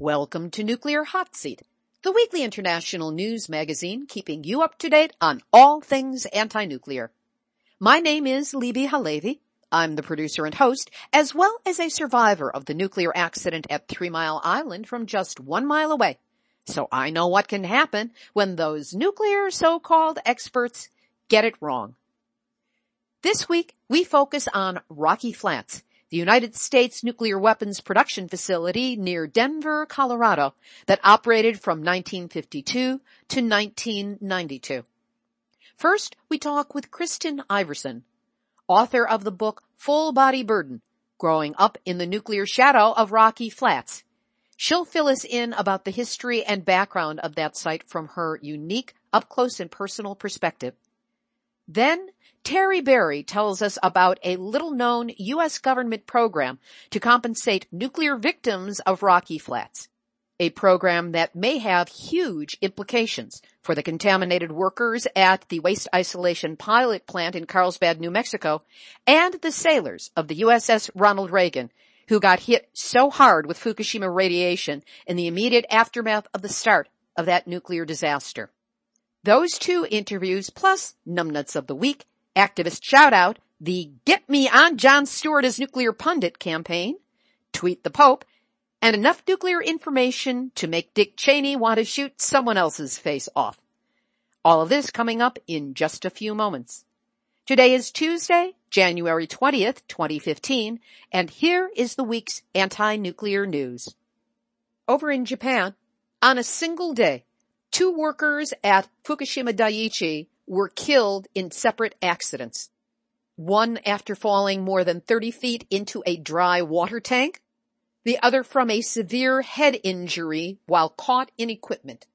Welcome to Nuclear Hot Seat, the weekly international news magazine keeping you up to date on all things anti-nuclear. My name is Libbe HaLevy. I'm the producer and host, as well as a survivor of the nuclear accident at Three Mile Island from just one mile away. So I know what can happen when those nuclear so-called experts get it wrong. This week, we focus on Rocky Flats, the United States nuclear weapons production facility near Denver, Colorado that operated from 1952 to 1992. First, we talk with Kristen Iversen, author of the book Full Body Burden, Growing Up in the Nuclear Shadow of Rocky Flats. She'll fill us in about the history and background of that site from her unique up close and personal perspective. Then Terrie Barrie tells us about a little known U.S. government program to compensate nuclear victims of Rocky Flats. A program that may have huge implications for the contaminated workers at the waste isolation pilot plant in Carlsbad, New Mexico, and the sailors of the USS Ronald Reagan, who got hit so hard with Fukushima radiation in the immediate aftermath of the start of that nuclear disaster. Those two interviews plus numbnuts of the week activist shout out, the Get Me on Jon Stewart as Nuclear Pundit campaign, tweet the Pope, and enough nuclear information to make Dick Cheney want to shoot someone else's face off. All of this coming up in just a few moments. Today is Tuesday, January 20th, 2015, and here is the week's anti-nuclear news. Over in Japan, on a single day, two workers at Fukushima Daiichi were killed in separate accidents. One after falling more than 30 feet into a dry water tank, the other from a severe head injury while caught in equipment.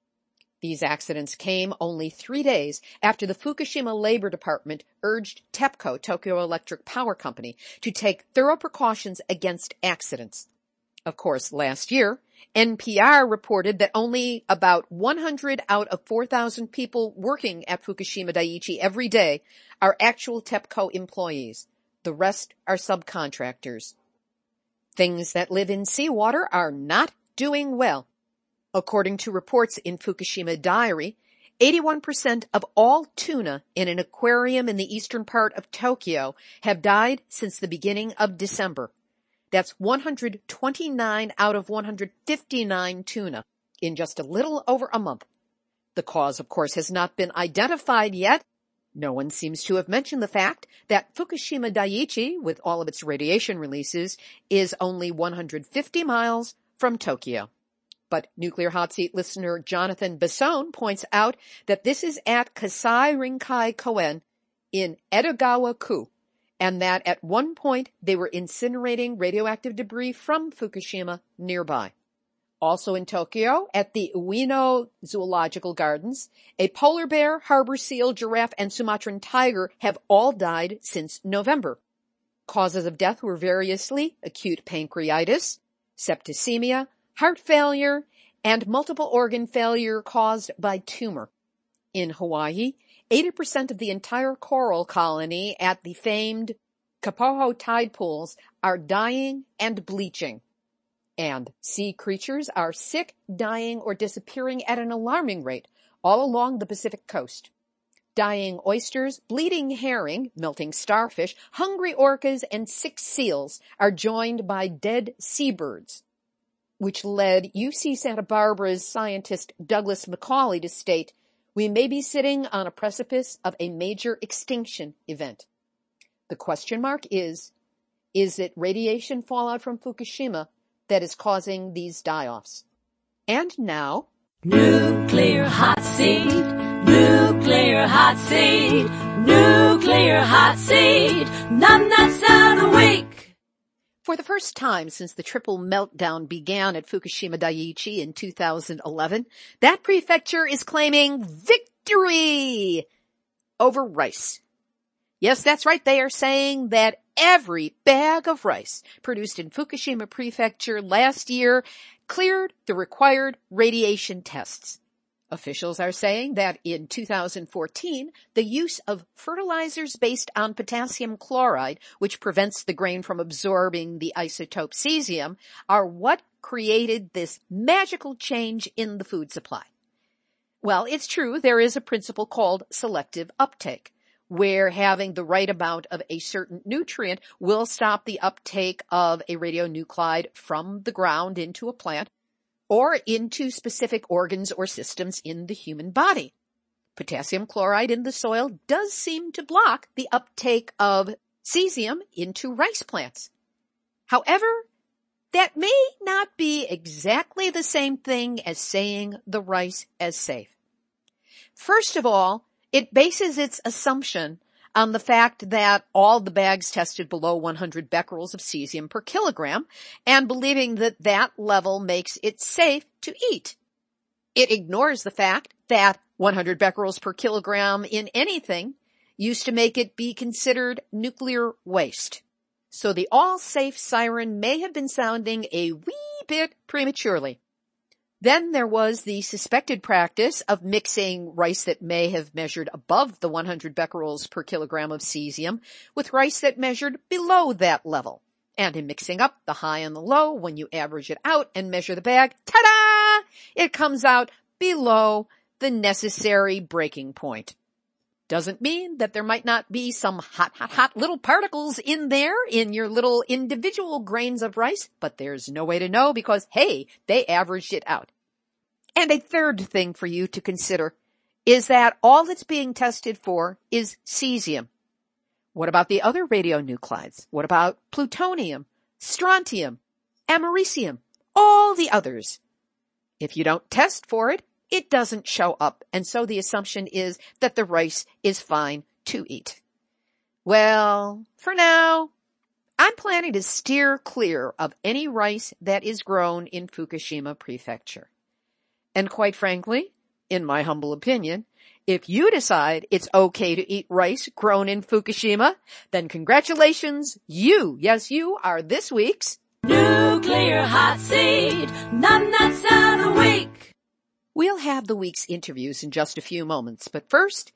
These accidents came only three days after the Fukushima Labor Department urged TEPCO, Tokyo Electric Power Company, to take thorough precautions against accidents. Of course, last year, NPR reported that only about 100 out of 4,000 people working at Fukushima Daiichi every day are actual TEPCO employees. The rest are subcontractors. Things that live in seawater are not doing well. According to reports in Fukushima Diary, 81% of all tuna in an aquarium in the eastern part of Tokyo have died since the beginning of December. That's 129 out of 159 tuna in just a little over a month. The cause, of course, has not been identified yet. No one seems to have mentioned the fact that Fukushima Daiichi, with all of its radiation releases, is only 150 miles from Tokyo. But nuclear hot seat listener Jonathan Basone points out that this is at Kasai Rinkai Koen in Edogawa-ku, and that at one point they were incinerating radioactive debris from Fukushima nearby. Also in Tokyo, at the Ueno Zoological Gardens, a polar bear, harbor seal, giraffe, and Sumatran tiger have all died since November. Causes of death were variously acute pancreatitis, septicemia, heart failure, and multiple organ failure caused by tumor. In Hawaii, 80% of the entire coral colony at the famed Kapoho tide pools are dying and bleaching. And sea creatures are sick, dying, or disappearing at an alarming rate all along the Pacific coast. Dying oysters, bleeding herring, melting starfish, hungry orcas, and sick seals are joined by dead seabirds, which led UC Santa Barbara's scientist Douglas McCauley to state we may be sitting on a precipice of a major extinction event. The question mark is, is it radiation fallout from Fukushima that is causing these die-offs? And now, Nuclear hot seat, nuclear hot seat, nuclear hot seat, numbnuts of the week. For the first time since the triple meltdown began at Fukushima Daiichi in 2011, that prefecture is claiming victory over rice. Yes, that's right. They are saying that every bag of rice produced in Fukushima prefecture last year cleared the required radiation tests. Officials are saying that in 2014, the use of fertilizers based on potassium chloride, which prevents the grain from absorbing the isotope cesium, are what created this magical change in the food supply. Well, it's true, there is a principle called selective uptake, where having the right amount of a certain nutrient will stop the uptake of a radionuclide from the ground into a plant or into specific organs or systems in the human body. Potassium chloride in the soil does seem to block the uptake of cesium into rice plants. However, that may not be exactly the same thing as saying the rice is safe. First of all, it bases its assumption on the fact that all the bags tested below 100 becquerels of cesium per kilogram and believing that that level makes it safe to eat. It ignores the fact that 100 becquerels per kilogram in anything used to make it be considered nuclear waste. So the all safe siren may have been sounding a wee bit prematurely. Then there was the suspected practice of mixing rice that may have measured above the 100 becquerels per kilogram of cesium with rice that measured below that level. And in mixing up the high and the low, when you average it out and measure the bag, ta-da! It comes out below the necessary breaking point. Doesn't mean that there might not be some hot, hot, hot little particles in there in your little individual grains of rice, but there's no way to know because hey, they averaged it out. And a third thing for you to consider is that all that's being tested for is cesium. What about the other radionuclides? What about plutonium, strontium, americium, all the others? If you don't test for it, it doesn't show up. And so the assumption is that the rice is fine to eat. Well, for now, I'm planning to steer clear of any rice that is grown in Fukushima prefecture. And quite frankly, in my humble opinion, if you decide it's okay to eat rice grown in Fukushima, then congratulations, you, yes you, are this week's Nuclear Hot Seat Nuts of the Week. We'll have the week's interviews in just a few moments, but first,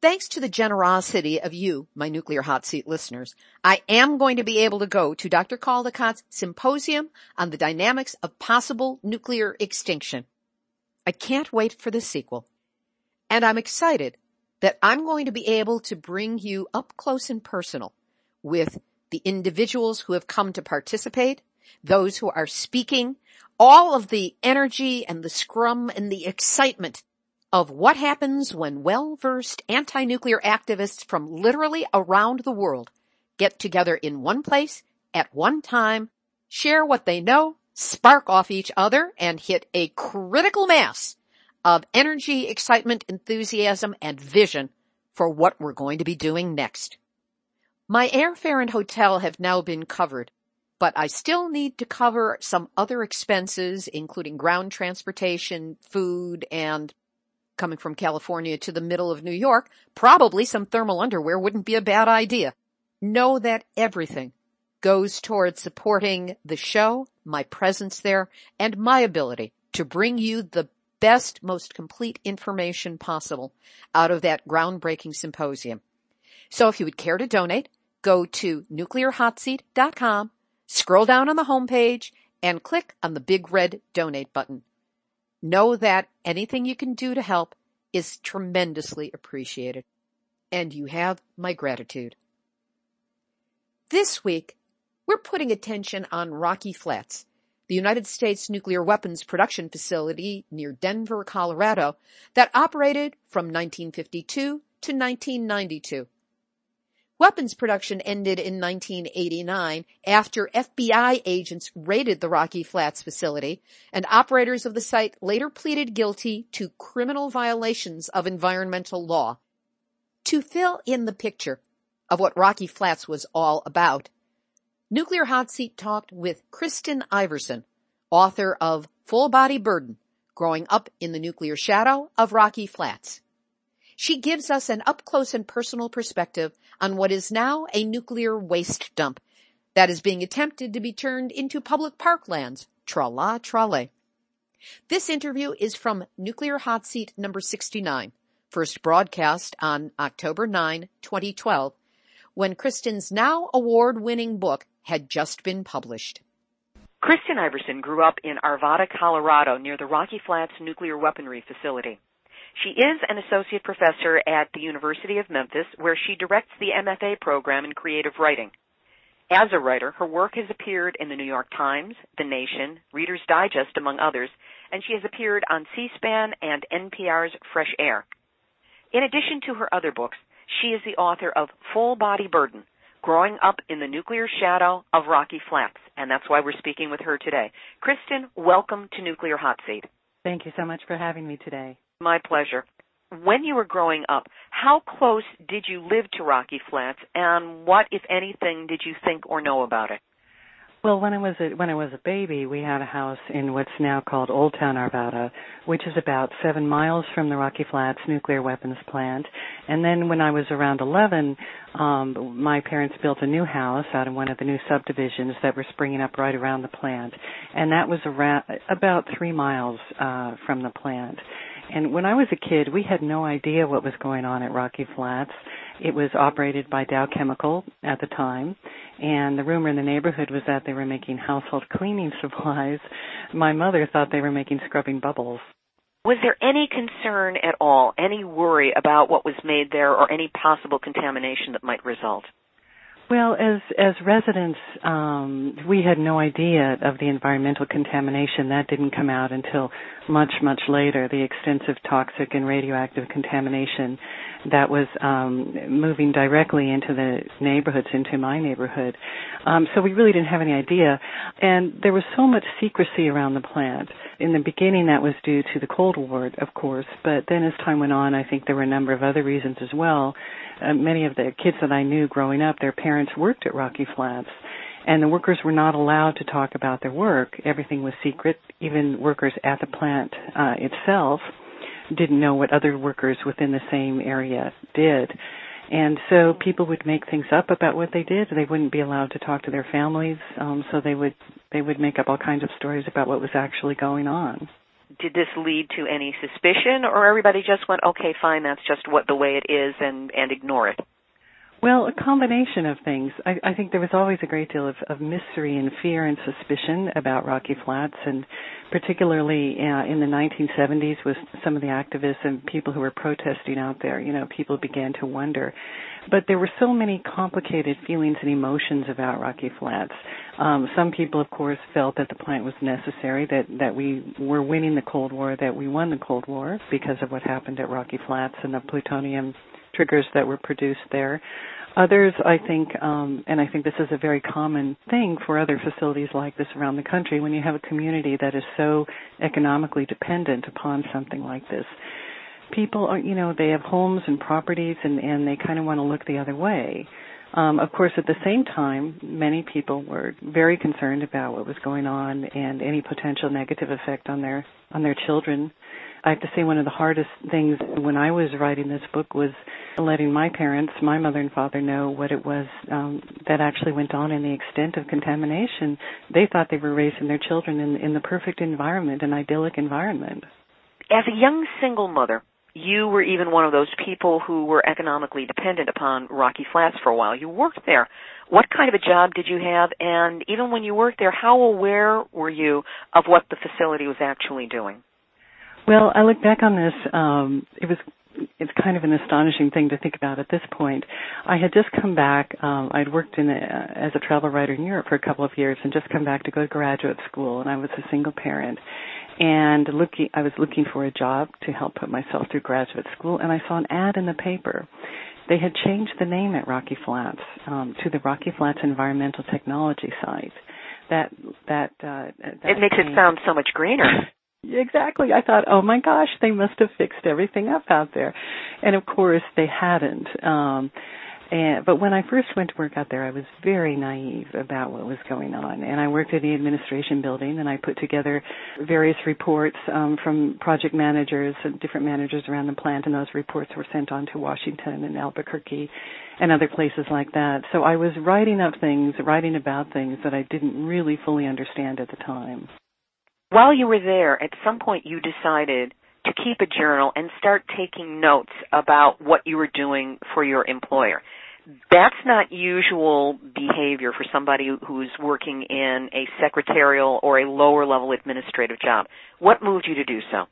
thanks to the generosity of you, my Nuclear Hot Seat listeners, I am going to be able to go to Dr. Caldicott's symposium on the dynamics of possible nuclear extinction. I can't wait for the sequel. And I'm excited that I'm going to be able to bring you up close and personal with the individuals who have come to participate, those who are speaking, all of the energy and the scrum and the excitement of what happens when well-versed anti-nuclear activists from literally around the world get together in one place at one time, share what they know, spark off each other and hit a critical mass of energy, excitement, enthusiasm, and vision for what we're going to be doing next. My airfare and hotel have now been covered, but I still need to cover some other expenses, including ground transportation, food, and coming from California to the middle of New York, probably some thermal underwear wouldn't be a bad idea. Know that everything goes towards supporting the show, my presence there, and my ability to bring you the best, most complete information possible out of that groundbreaking symposium. So if you would care to donate, go to nuclearhotseat.com, scroll down on the homepage, and click on the big red donate button. Know that anything you can do to help is tremendously appreciated. And you have my gratitude. This week, we're putting attention on Rocky Flats, the United States nuclear weapons production facility near Denver, Colorado that operated from 1952 to 1992. Weapons production ended in 1989 after FBI agents raided the Rocky Flats facility and operators of the site later pleaded guilty to criminal violations of environmental law. To fill in the picture of what Rocky Flats was all about, Nuclear Hot Seat talked with Kristen Iversen, author of Full Body Burden, Growing Up in the Nuclear Shadow of Rocky Flats. She gives us an up close and personal perspective on what is now a nuclear waste dump that is being attempted to be turned into public parklands. Tra la tra lay. This interview is from Nuclear Hot Seat number 69, first broadcast on October 9, 2012, when Kristen's now award winning book had just been published. Kristen Iversen grew up in Arvada, Colorado, near the Rocky Flats Nuclear Weaponry Facility. She is an associate professor at the University of Memphis, where she directs the MFA program in creative writing. As a writer, her work has appeared in the New York Times, The Nation, Reader's Digest, among others, and she has appeared on C-SPAN and NPR's Fresh Air. In addition to her other books, she is the author of Full Body Burden, Growing Up in the Nuclear Shadow of Rocky Flats, and that's why we're speaking with her today. Kristen, welcome to Nuclear Hot Seat. Thank you so much for having me today. My pleasure. When you were growing up, how close did you live to Rocky Flats, and what, if anything, did you think or know about it? Well, when I was a, when I was a baby, we had a house in what's now called Old Town Arvada, which is about seven miles from the Rocky Flats nuclear weapons plant. And then when I was around 11, um, my parents built a new house out in one of the new subdivisions that were springing up right around the plant, and that was around about three miles uh, from the plant. And when I was a kid, we had no idea what was going on at Rocky Flats. It was operated by Dow Chemical at the time, and the rumor in the neighborhood was that they were making household cleaning supplies. My mother thought they were making scrubbing bubbles. Was there any concern at all, any worry about what was made there or any possible contamination that might result? Well, as as residents, um, we had no idea of the environmental contamination. That didn't come out until much, much later. The extensive toxic and radioactive contamination that was um, moving directly into the neighborhoods, into my neighborhood. Um, so we really didn't have any idea. And there was so much secrecy around the plant. In the beginning, that was due to the Cold War, of course. But then, as time went on, I think there were a number of other reasons as well. Uh, many of the kids that I knew growing up, their parents worked at Rocky Flats and the workers were not allowed to talk about their work. Everything was secret. Even workers at the plant uh, itself didn't know what other workers within the same area did. And so people would make things up about what they did. They wouldn't be allowed to talk to their families, um, so they would they would make up all kinds of stories about what was actually going on. Did this lead to any suspicion, or everybody just went, "Okay, fine, that's just what the way it is," and and ignore it? Well, a combination of things. I, I think there was always a great deal of, of mystery and fear and suspicion about Rocky Flats, and particularly uh, in the 1970s, with some of the activists and people who were protesting out there. You know, people began to wonder. But there were so many complicated feelings and emotions about Rocky Flats. Um, some people, of course, felt that the plant was necessary, that that we were winning the Cold War, that we won the Cold War because of what happened at Rocky Flats and the plutonium triggers that were produced there. Others, I think, um, and I think this is a very common thing for other facilities like this around the country, when you have a community that is so economically dependent upon something like this, people are, you know, they have homes and properties, and and they kind of want to look the other way. Um, of course, at the same time, many people were very concerned about what was going on and any potential negative effect on their on their children I have to say one of the hardest things when I was writing this book was letting my parents, my mother and father, know what it was um, that actually went on and the extent of contamination. They thought they were raising their children in, in the perfect environment, an idyllic environment. As a young single mother, you were even one of those people who were economically dependent upon Rocky Flats for a while. You worked there. What kind of a job did you have? And even when you worked there, how aware were you of what the facility was actually doing? Well, I look back on this. Um, it was it's kind of an astonishing thing to think about at this point. I had just come back. Um, I'd worked in a, as a travel writer in Europe for a couple of years, and just come back to go to graduate school. And I was a single parent, and looking, I was looking for a job to help put myself through graduate school, and I saw an ad in the paper. They had changed the name at Rocky Flats um, to the Rocky Flats Environmental Technology Site. That that, uh, that it makes it sound so much greener. Exactly. I thought, oh my gosh, they must have fixed everything up out there. And of course they hadn't. Um And, but when I first went to work out there, I was very naive about what was going on. And I worked at the administration building and I put together various reports um, from project managers and different managers around the plant and those reports were sent on to Washington and Albuquerque and other places like that. So I was writing up things, writing about things that I didn't really fully understand at the time. While you were there, at some point you decided to keep a journal and start taking notes about what you were doing for your employer. That's not usual behavior for somebody who's working in a secretarial or a lower level administrative job. What moved you to do so?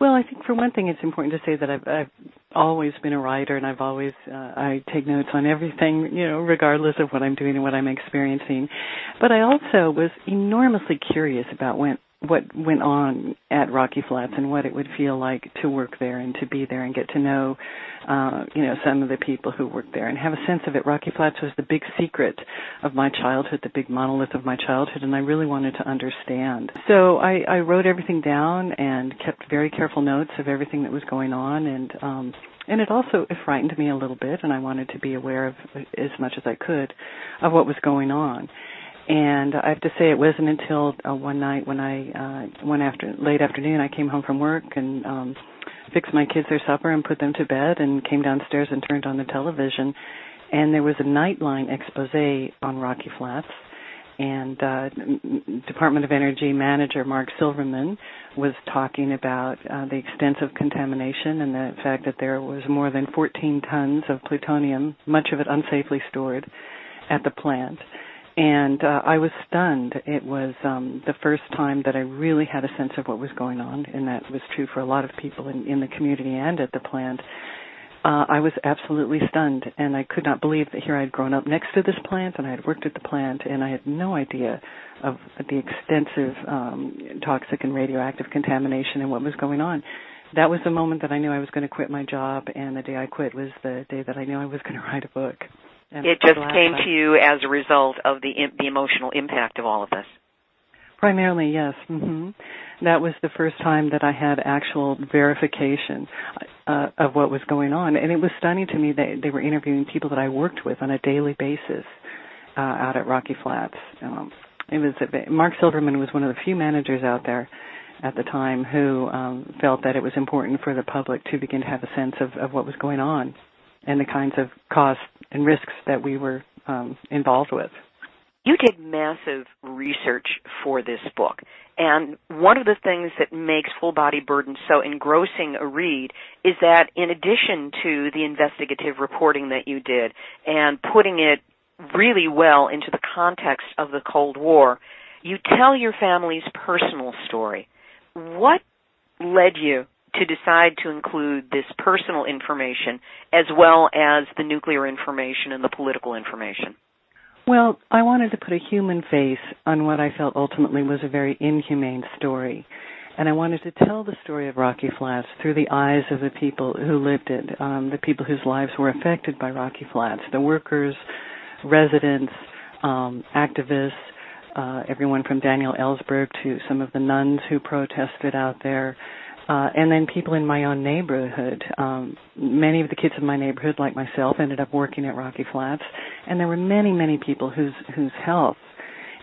Well, I think for one thing, it's important to say that I've, I've always been a writer, and I've always uh, I take notes on everything, you know, regardless of what I'm doing and what I'm experiencing. But I also was enormously curious about when what went on at Rocky Flats and what it would feel like to work there and to be there and get to know uh you know some of the people who worked there and have a sense of it. Rocky Flats was the big secret of my childhood the big monolith of my childhood and I really wanted to understand. So I I wrote everything down and kept very careful notes of everything that was going on and um and it also it frightened me a little bit and I wanted to be aware of as much as I could of what was going on and I have to say, it wasn't until uh, one night when I, uh, one after late afternoon, I came home from work and um, fixed my kids their supper and put them to bed, and came downstairs and turned on the television, and there was a Nightline expose on Rocky Flats, and uh, Department of Energy manager Mark Silverman was talking about uh, the extensive contamination and the fact that there was more than 14 tons of plutonium, much of it unsafely stored, at the plant and uh, I was stunned. It was um, the first time that I really had a sense of what was going on, and that was true for a lot of people in, in the community and at the plant. Uh, I was absolutely stunned, and I could not believe that here I had grown up next to this plant, and I had worked at the plant, and I had no idea of the extensive um, toxic and radioactive contamination and what was going on. That was the moment that I knew I was going to quit my job, and the day I quit was the day that I knew I was going to write a book. And it just came to you as a result of the the emotional impact of all of this. Primarily, yes. Mm-hmm. That was the first time that I had actual verification uh, of what was going on, and it was stunning to me that they were interviewing people that I worked with on a daily basis uh, out at Rocky Flats. Um, it was Mark Silverman was one of the few managers out there at the time who um, felt that it was important for the public to begin to have a sense of, of what was going on and the kinds of costs and risks that we were um, involved with. You did massive research for this book. And one of the things that makes Full Body Burden so engrossing a read is that in addition to the investigative reporting that you did and putting it really well into the context of the Cold War, you tell your family's personal story. What led you to decide to include this personal information as well as the nuclear information and the political information? Well, I wanted to put a human face on what I felt ultimately was a very inhumane story. And I wanted to tell the story of Rocky Flats through the eyes of the people who lived it, um, the people whose lives were affected by Rocky Flats, the workers, residents, um, activists, uh, everyone from Daniel Ellsberg to some of the nuns who protested out there, uh, and then people in my own neighborhood. Um, many of the kids in my neighborhood, like myself, ended up working at Rocky Flats, and there were many, many people whose whose health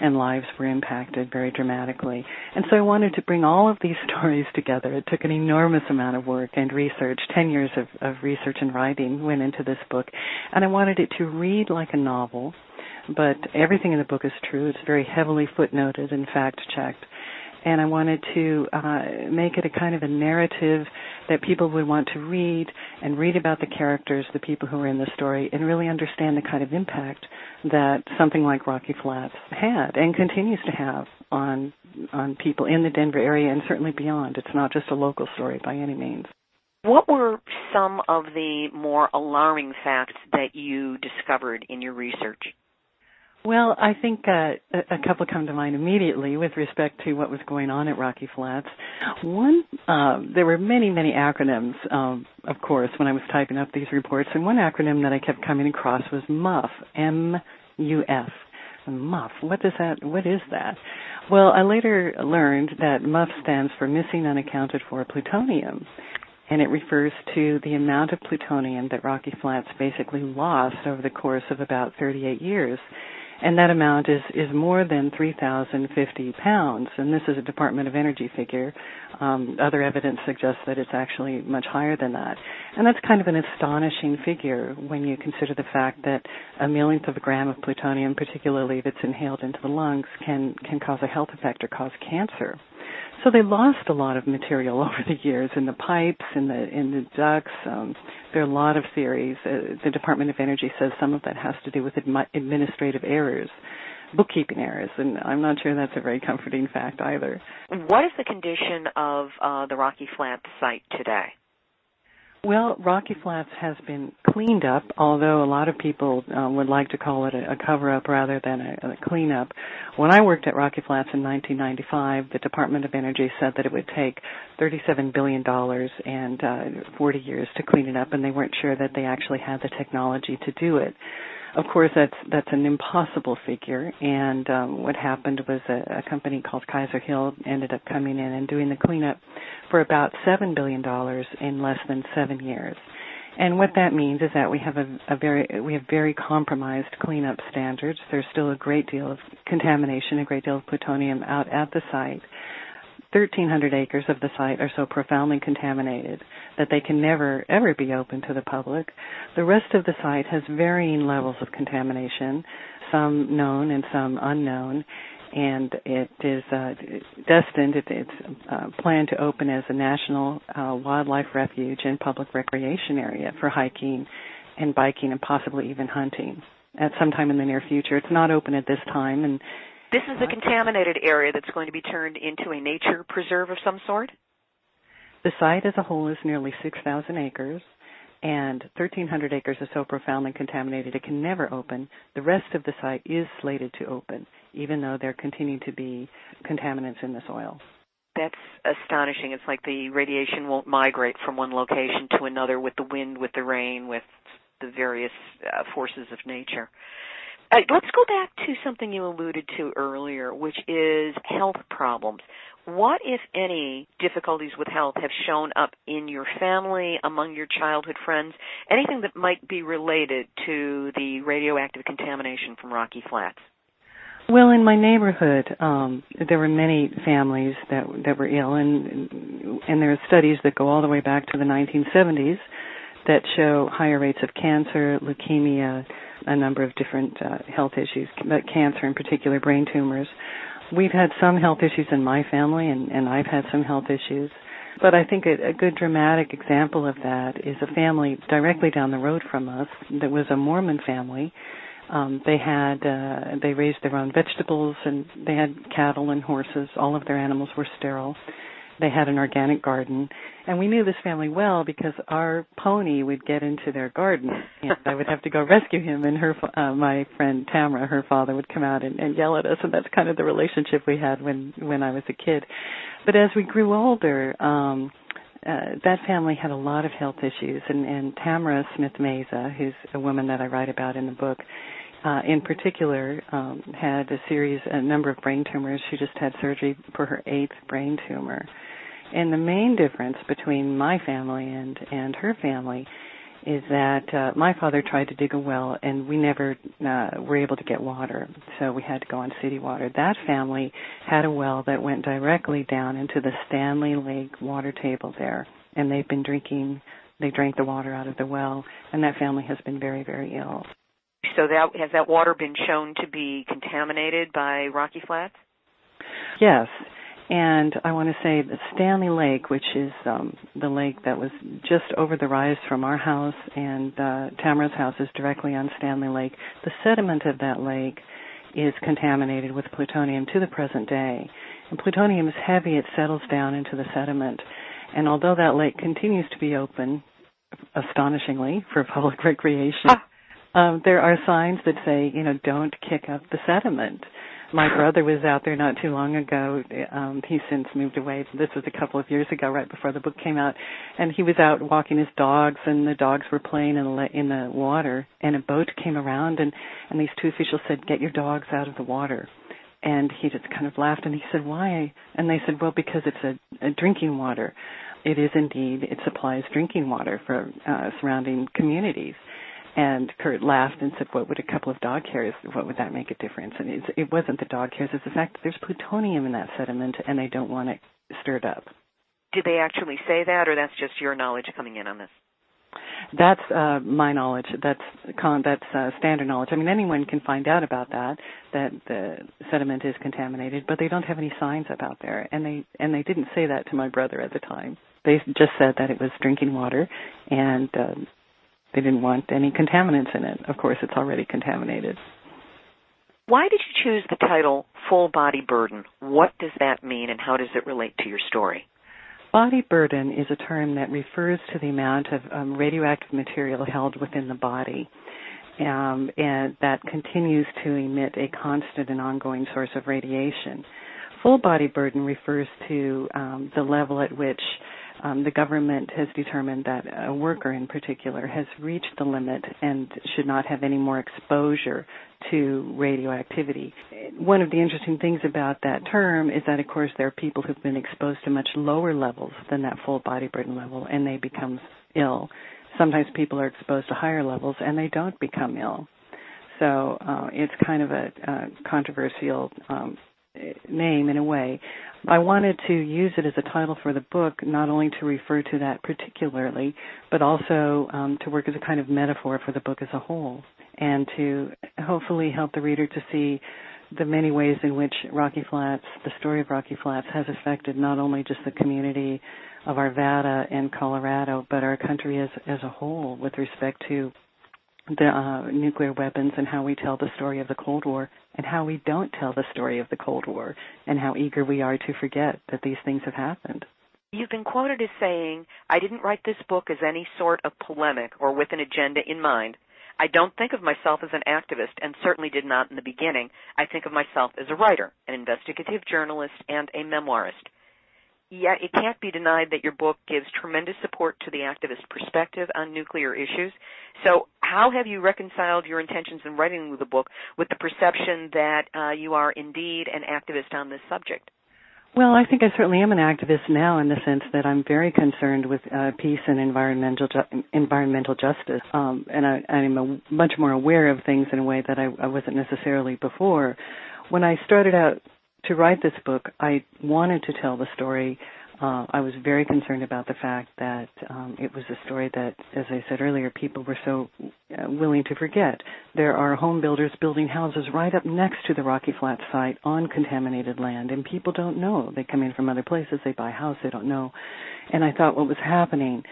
and lives were impacted very dramatically. And so I wanted to bring all of these stories together. It took an enormous amount of work and research. Ten years of, of research and writing went into this book, and I wanted it to read like a novel. But everything in the book is true. It's very heavily footnoted and fact checked and I wanted to uh, make it a kind of a narrative that people would want to read and read about the characters, the people who are in the story, and really understand the kind of impact that something like Rocky Flats had and continues to have on on people in the Denver area and certainly beyond. It's not just a local story by any means. What were some of the more alarming facts that you discovered in your research? Well, I think uh, a couple come to mind immediately with respect to what was going on at Rocky Flats. One, uh, there were many, many acronyms, um, of course, when I was typing up these reports, and one acronym that I kept coming across was MUF, M-U-F. MUF, what does that? What is that? Well, I later learned that MUF stands for Missing Unaccounted for Plutonium, and it refers to the amount of plutonium that Rocky Flats basically lost over the course of about 38 years and that amount is is more than 3,050 pounds. And this is a Department of Energy figure. Um, other evidence suggests that it's actually much higher than that, and that's kind of an astonishing figure when you consider the fact that a millionth of a gram of plutonium, particularly if it's inhaled into the lungs, can can cause a health effect or cause cancer. So they lost a lot of material over the years in the pipes, in the in the ducts. Um, there are a lot of theories. Uh, the Department of Energy says some of that has to do with admi- administrative errors, bookkeeping errors, and I'm not sure that's a very comforting fact either. What is the condition of uh, the Rocky Flats site today? Well, Rocky Flats has been cleaned up, although a lot of people uh, would like to call it a, a cover-up rather than a, a cleanup. When I worked at Rocky Flats in 1995, the Department of Energy said that it would take $37 billion and uh, 40 years to clean it up, and they weren't sure that they actually had the technology to do it of course, that's that's an impossible figure. And um, what happened was a, a company called Kaiser Hill ended up coming in and doing the cleanup for about seven billion dollars in less than seven years. And what that means is that we have a, a very we have very compromised cleanup standards. There's still a great deal of contamination, a great deal of plutonium out at the site. 1,300 acres of the site are so profoundly contaminated that they can never, ever be open to the public. The rest of the site has varying levels of contamination, some known and some unknown, and it is uh, destined, it, it's uh, planned to open as a national uh, wildlife refuge and public recreation area for hiking and biking and possibly even hunting at some time in the near future. It's not open at this time, and this is a contaminated area that's going to be turned into a nature preserve of some sort? The site as a whole is nearly 6,000 acres, and 1,300 acres is so profoundly contaminated it can never open. The rest of the site is slated to open, even though there continue to be contaminants in the soil. That's astonishing. It's like the radiation won't migrate from one location to another with the wind, with the rain, with the various uh, forces of nature. Uh, let's go back to something you alluded to earlier, which is health problems. What, if any, difficulties with health have shown up in your family, among your childhood friends? Anything that might be related to the radioactive contamination from Rocky Flats? Well, in my neighborhood, um, there were many families that that were ill, and and there are studies that go all the way back to the 1970s that show higher rates of cancer, leukemia, a number of different uh, health issues, but cancer in particular, brain tumors. We've had some health issues in my family, and, and I've had some health issues. But I think a, a good dramatic example of that is a family directly down the road from us that was a Mormon family. Um, they had uh, they raised their own vegetables and they had cattle and horses. All of their animals were sterile they had an organic garden. And we knew this family well because our pony would get into their garden. And I would have to go rescue him and her uh, my friend Tamara her father would come out and, and yell at us. And that's kind of the relationship we had when when I was a kid. But as we grew older um uh, that family had a lot of health issues. And and Tamara Smith Mesa who's a woman that I write about in the book uh, in particular, um, had a series, a number of brain tumors. She just had surgery for her eighth brain tumor. And the main difference between my family and and her family is that uh, my father tried to dig a well and we never uh, were able to get water, so we had to go on city water. That family had a well that went directly down into the Stanley Lake water table there, and they've been drinking. They drank the water out of the well, and that family has been very, very ill. So that has that water been shown to be contaminated by Rocky Flats? Yes. And I want to say that Stanley Lake, which is um, the lake that was just over the rise from our house, and uh, Tamara's house is directly on Stanley Lake. The sediment of that lake is contaminated with plutonium to the present day. And plutonium is heavy; it settles down into the sediment. And although that lake continues to be open, astonishingly, for public recreation. Ah um, there are signs that say, you know, don't kick up the sediment. My brother was out there not too long ago. Um, he's since moved away. This was a couple of years ago, right before the book came out, and he was out walking his dogs, and the dogs were playing in the in the water, and a boat came around, and and these two officials said, "Get your dogs out of the water." And he just kind of laughed, and he said, "Why?" And they said, "Well, because it's a, a drinking water." it is indeed it supplies drinking water for uh, surrounding communities. And Kurt laughed and said, "What would a couple of dog hairs? What would that make a difference?" And it's, it wasn't the dog hairs; it's the fact that there's plutonium in that sediment, and they don't want it stirred up. Did they actually say that, or that's just your knowledge coming in on this? That's uh, my knowledge. That's con- that's uh, standard knowledge. I mean, anyone can find out about that that the sediment is contaminated, but they don't have any signs up out there, and they and they didn't say that to my brother at the time. They just said that it was drinking water, and uh, they didn't want any contaminants in it. Of course, it's already contaminated. Why did you choose the title Full Body Burden? What does that mean, and how does it relate to your story? Body burden is a term that refers to the amount of um, radioactive material held within the body. Um, and that continues to emit a constant and ongoing source of radiation. Full body burden refers to um, the level at which um, the government has determined that a worker in particular has reached the limit and should not have any more exposure to radioactivity. One of the interesting things about that term is that, of course, there are people who've been exposed to much lower levels than that full body burden level and they become ill. Sometimes people are exposed to higher levels and they don't become ill. So uh, it's kind of a, a controversial um, name in a way. I wanted to use it as a title for the book, not only to refer to that particularly, but also um, to work as a kind of metaphor for the book as a whole, and to hopefully help the reader to see the many ways in which Rocky Flats, the story of Rocky Flats, has affected not only just the community of Arvada and Colorado, but our country as as a whole with respect to the uh, nuclear weapons and how we tell the story of the Cold War and how we don't tell the story of the Cold War and how eager we are to forget that these things have happened. You've been quoted as saying, I didn't write this book as any sort of polemic or with an agenda in mind. I don't think of myself as an activist and certainly did not in the beginning. I think of myself as a writer, an investigative journalist, and a memoirist yet it can't be denied that your book gives tremendous support to the activist perspective on nuclear issues. So, how have you reconciled your intentions in writing the book with the perception that uh, you are indeed an activist on this subject? Well, I think I certainly am an activist now in the sense that I'm very concerned with uh, peace and environmental ju- environmental justice, um, and I, I'm a, much more aware of things in a way that I, I wasn't necessarily before. When I started out to write this book, I wanted to tell the story. Uh, I was very concerned about the fact that um, it was a story that, as I said earlier, people were so uh, willing to forget. There are home builders building houses right up next to the Rocky Flats site on contaminated land, and people don't know. They come in from other places, they buy a house, they don't know. And I thought what was happening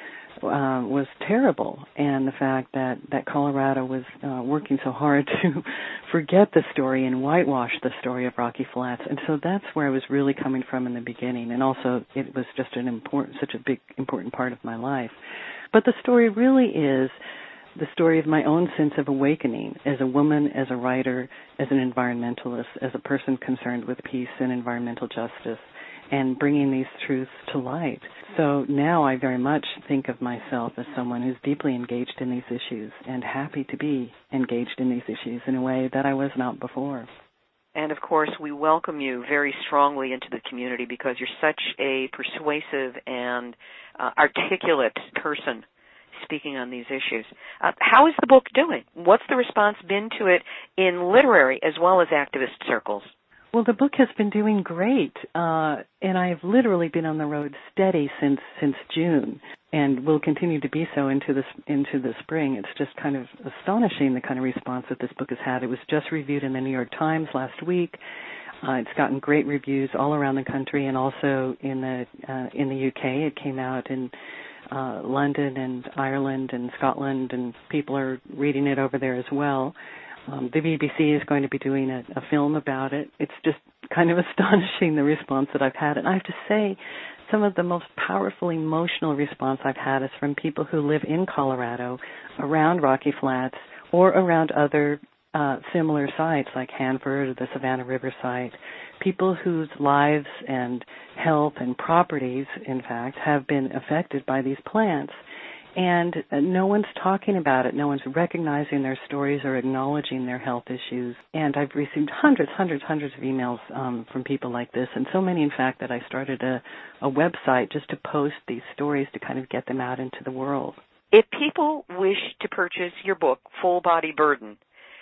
uh, was terrible, and the fact that that Colorado was uh, working so hard to forget the story and whitewash the story of Rocky Flats, and so that's where I was really coming from in the beginning, and also it was just an important, such a big, important part of my life. But the story really is the story of my own sense of awakening as a woman, as a writer, as an environmentalist, as a person concerned with peace and environmental justice and bringing these truths to light. So now I very much think of myself as someone who's deeply engaged in these issues and happy to be engaged in these issues in a way that I was not before. And of course, we welcome you very strongly into the community because you're such a persuasive and uh, articulate person speaking on these issues. Uh, how is the book doing? What's the response been to it in literary as well as activist circles? Well, the book has been doing great, uh, and I've literally been on the road steady since since June, and will continue to be so into this into the spring. It's just kind of astonishing the kind of response that this book has had. It was just reviewed in the New York Times last week. Uh, it's gotten great reviews all around the country, and also in the uh, in the UK. It came out in uh, London and Ireland and Scotland, and people are reading it over there as well. Um, the BBC is going to be doing a, a film about it. It's just kind of astonishing the response that I've had. And I have to say, some of the most powerful emotional response I've had is from people who live in Colorado, around Rocky Flats, or around other uh, similar sites like Hanford or the Savannah River site. People whose lives and health and properties, in fact, have been affected by these plants and no one's talking about it. No one's recognizing their stories or acknowledging their health issues. And I've received hundreds, hundreds, hundreds of emails um, from people like this, and so many, in fact, that I started a, a website just to post these stories to kind of get them out into the world. If people wish to purchase your book, Full Body Burden,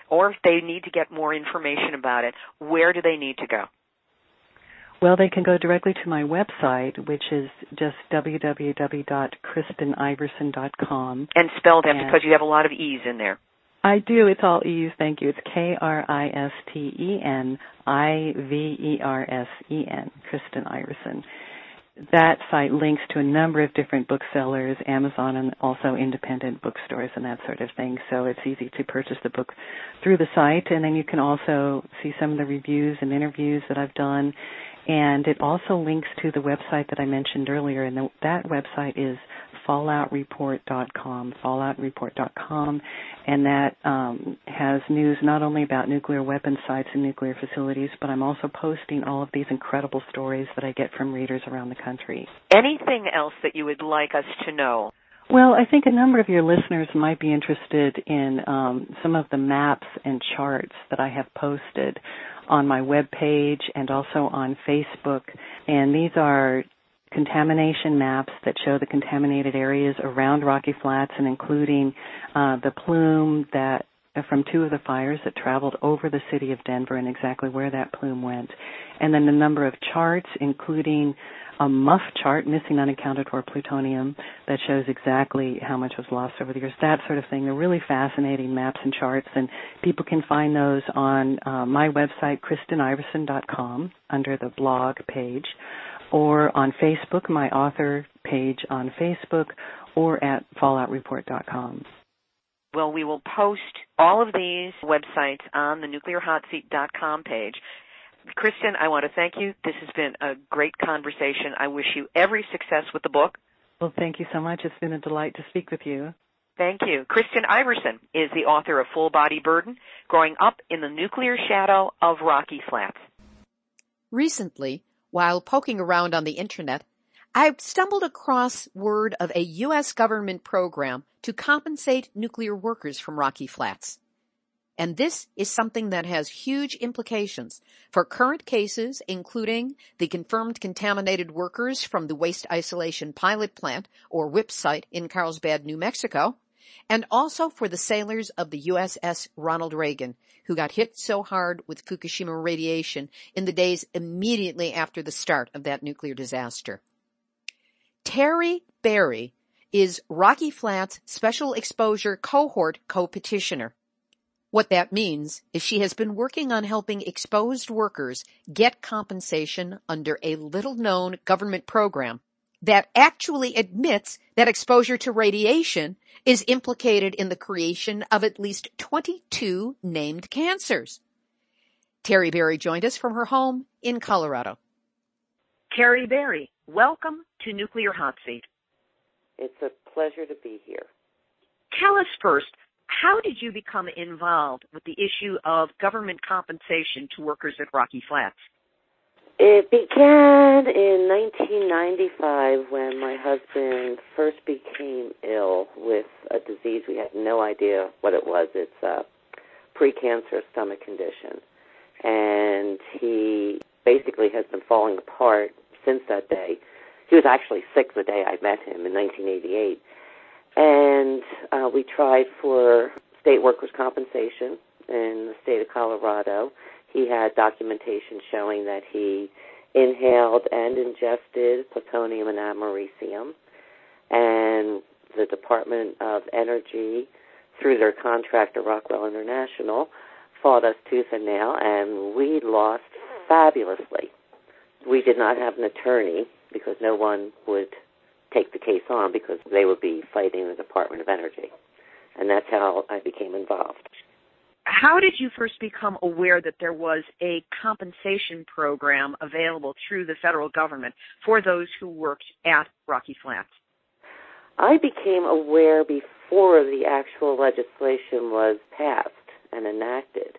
or if they need to get more information about it, where do they need to go? Well, they can go directly to my website, which is just www.kristeniversen.com. And spell that because you have a lot of E's in there. I do. It's all E's. Thank you. It's K R I S T E N I V E R S E N, Kristen Iversen that site links to a number of different booksellers, Amazon, and also independent bookstores and that sort of thing. So it's easy to purchase the book through the site, and then you can also see some of the reviews and interviews that I've done. And it also links to the website that I mentioned earlier, and the, that website is falloutreport.com, falloutreport.com, and that um, has news not only about nuclear weapon sites and nuclear facilities, but I'm also posting all of these incredible stories that I get from readers around the country. Anything else that you would like us to know? Well, I think a number of your listeners might be interested in um, some of the maps and charts that I have posted on my web page and also on Facebook. And these are contamination maps that show the contaminated areas around Rocky Flats and including uh, the plume that from two of the fires that traveled over the city of Denver and exactly where that plume went. And then the number of charts, including a MUF chart, missing unaccounted for plutonium, that shows exactly how much was lost over the years, that sort of thing. They're really fascinating maps and charts, and people can find those on uh, my website, kristeniversen.com, under the blog page or on Facebook, my author page on Facebook, or at falloutreport.com. Well, we will post all of these websites on the nuclearhotseat.com page. Kristen, I want to thank you. This has been a great conversation. I wish you every success with the book. Well, thank you so much. It's been a delight to speak with you. Thank you. Kristen Iversen is the author of Full Body Burden, Growing Up in the Nuclear Shadow of Rocky Flats. Recently, while poking around on the internet, I stumbled across word of a U.S. government program to compensate nuclear workers from Rocky Flats. And this is something that has huge implications for current cases, including the confirmed contaminated workers from the Waste Isolation Pilot Plant, or WIPP site in Carlsbad, New Mexico, and also for the sailors of the USS Ronald Reagan, who got hit so hard with Fukushima radiation in the days immediately after the start of that nuclear disaster. Terrie Barrie is Rocky Flats Special Exposure Cohort co-petitioner. What that means is she has been working on helping exposed workers get compensation under a little known government program that actually admits that exposure to radiation is implicated in the creation of at least 22 named cancers. Terrie Barrie joined us from her home in Colorado. Terrie Barrie, welcome to Nuclear Hot Seat. It's a pleasure to be here. Tell us first, how did you become involved with the issue of government compensation to workers at Rocky Flats? It began in 1995 when my husband first became ill with a disease we had no idea what it was. It's a precancerous stomach condition. And he basically has been falling apart since that day. He was actually sick the day I met him in 1988. And uh, we tried for state workers' compensation in the state of Colorado he had documentation showing that he inhaled and ingested plutonium and americium. And the Department of Energy, through their contractor Rockwell International, fought us tooth and nail, and we lost fabulously. We did not have an attorney because no one would take the case on because they would be fighting the Department of Energy. And that's how I became involved how did you first become aware that there was a compensation program available through the federal government for those who worked at Rocky Flats? I became aware before the actual legislation was passed and enacted.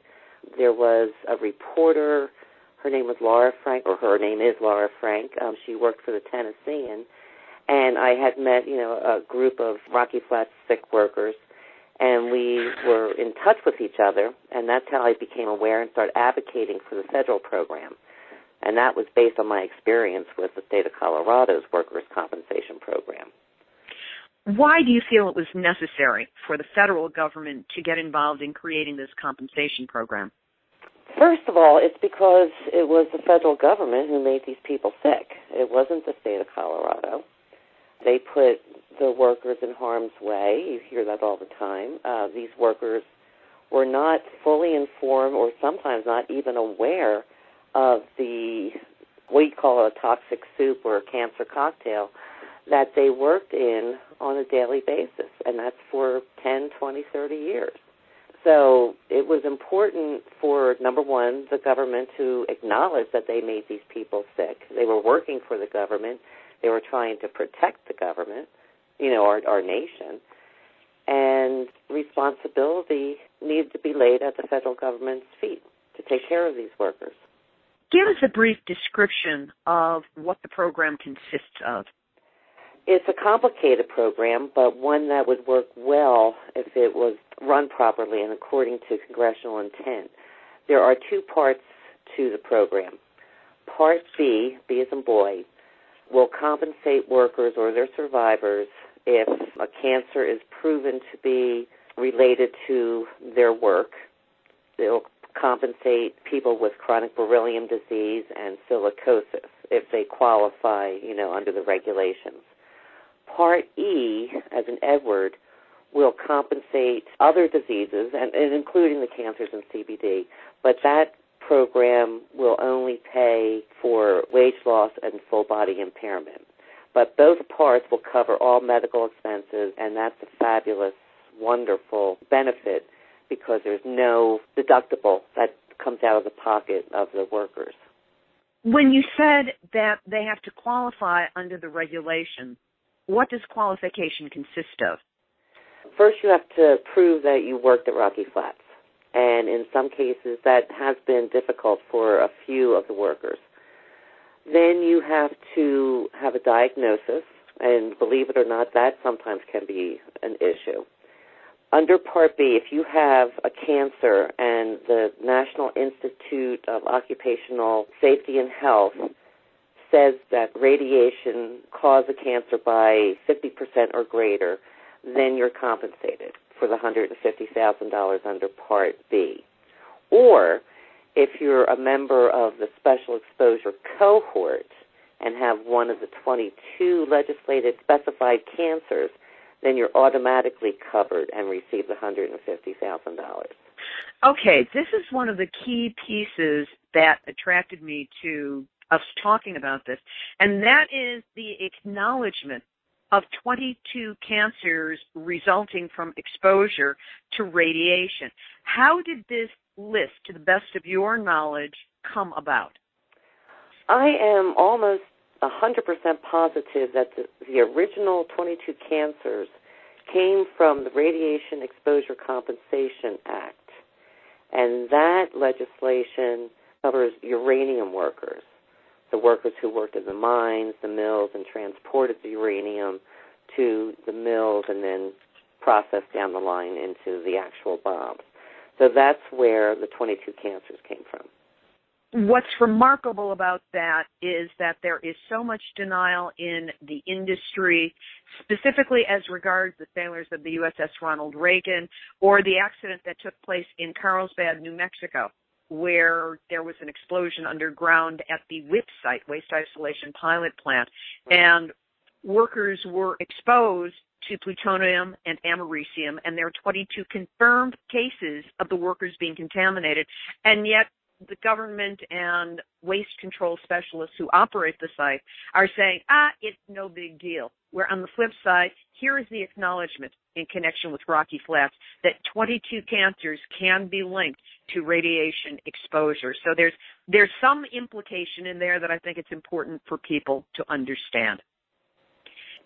There was a reporter, her name was Laura Frank, or her name is Laura Frank. Um, she worked for the Tennessean, and I had met, you know, a group of Rocky Flats sick workers, and we were in touch with each other, and that's how I became aware and started advocating for the federal program. And that was based on my experience with the state of Colorado's workers' compensation program. Why do you feel it was necessary for the federal government to get involved in creating this compensation program? First of all, it's because it was the federal government who made these people sick. It wasn't the state of Colorado. They put the workers in harm's way. You hear that all the time. Uh, these workers were not fully informed or sometimes not even aware of the, what you call a toxic soup or a cancer cocktail that they worked in on a daily basis, and that's for 10, 20, 30 years. So it was important for, number one, the government to acknowledge that they made these people sick. They were working for the government. They were trying to protect the government, you know, our, our nation. And responsibility needed to be laid at the federal government's feet to take care of these workers. Give us a brief description of what the program consists of. It's a complicated program, but one that would work well if it was run properly and according to congressional intent. There are two parts to the program. Part B, B as in boy, will compensate workers or their survivors if a cancer is proven to be related to their work. It'll compensate people with chronic beryllium disease and silicosis if they qualify, you know, under the regulations. Part E, as in Edward, will compensate other diseases, and, and including the cancers and CBD, but that program will only pay for wage loss and full body impairment. But both parts will cover all medical expenses, and that's a fabulous, wonderful benefit because there's no deductible that comes out of the pocket of the workers. When you said that they have to qualify under the regulation, what does qualification consist of? First, you have to prove that you worked at Rocky Flats. And in some cases, that has been difficult for a few of the workers. Then you have to have a diagnosis, and believe it or not, that sometimes can be an issue. Under Part B, if you have a cancer and the National Institute of Occupational Safety and Health says that radiation caused the cancer by 50% or greater, then you're compensated for the $150,000 under Part B. Or if you're a member of the special exposure cohort and have one of the 22 legislated specified cancers, then you're automatically covered and receive the $150,000. Okay, this is one of the key pieces that attracted me to us talking about this, and that is the acknowledgement of 22 cancers resulting from exposure to radiation. How did this list, to the best of your knowledge, come about? I am almost 100% positive that the, the original 22 cancers came from the Radiation Exposure Compensation Act. And that legislation covers uranium workers the workers who worked in the mines, the mills, and transported the uranium to the mills and then processed down the line into the actual bombs. So that's where the 22 cancers came from. What's remarkable about that is that there is so much denial in the industry, specifically as regards the sailors of the USS Ronald Reagan or the accident that took place in Carlsbad, New Mexico where there was an explosion underground at the WIPP site, Waste Isolation Pilot Plant, and workers were exposed to plutonium and americium, and there are 22 confirmed cases of the workers being contaminated, and yet the government and waste control specialists who operate the site are saying, ah, it's no big deal. Where on the flip side, here is the acknowledgement in connection with Rocky Flats that 22 cancers can be linked to radiation exposure. So there's there's some implication in there that I think it's important for people to understand.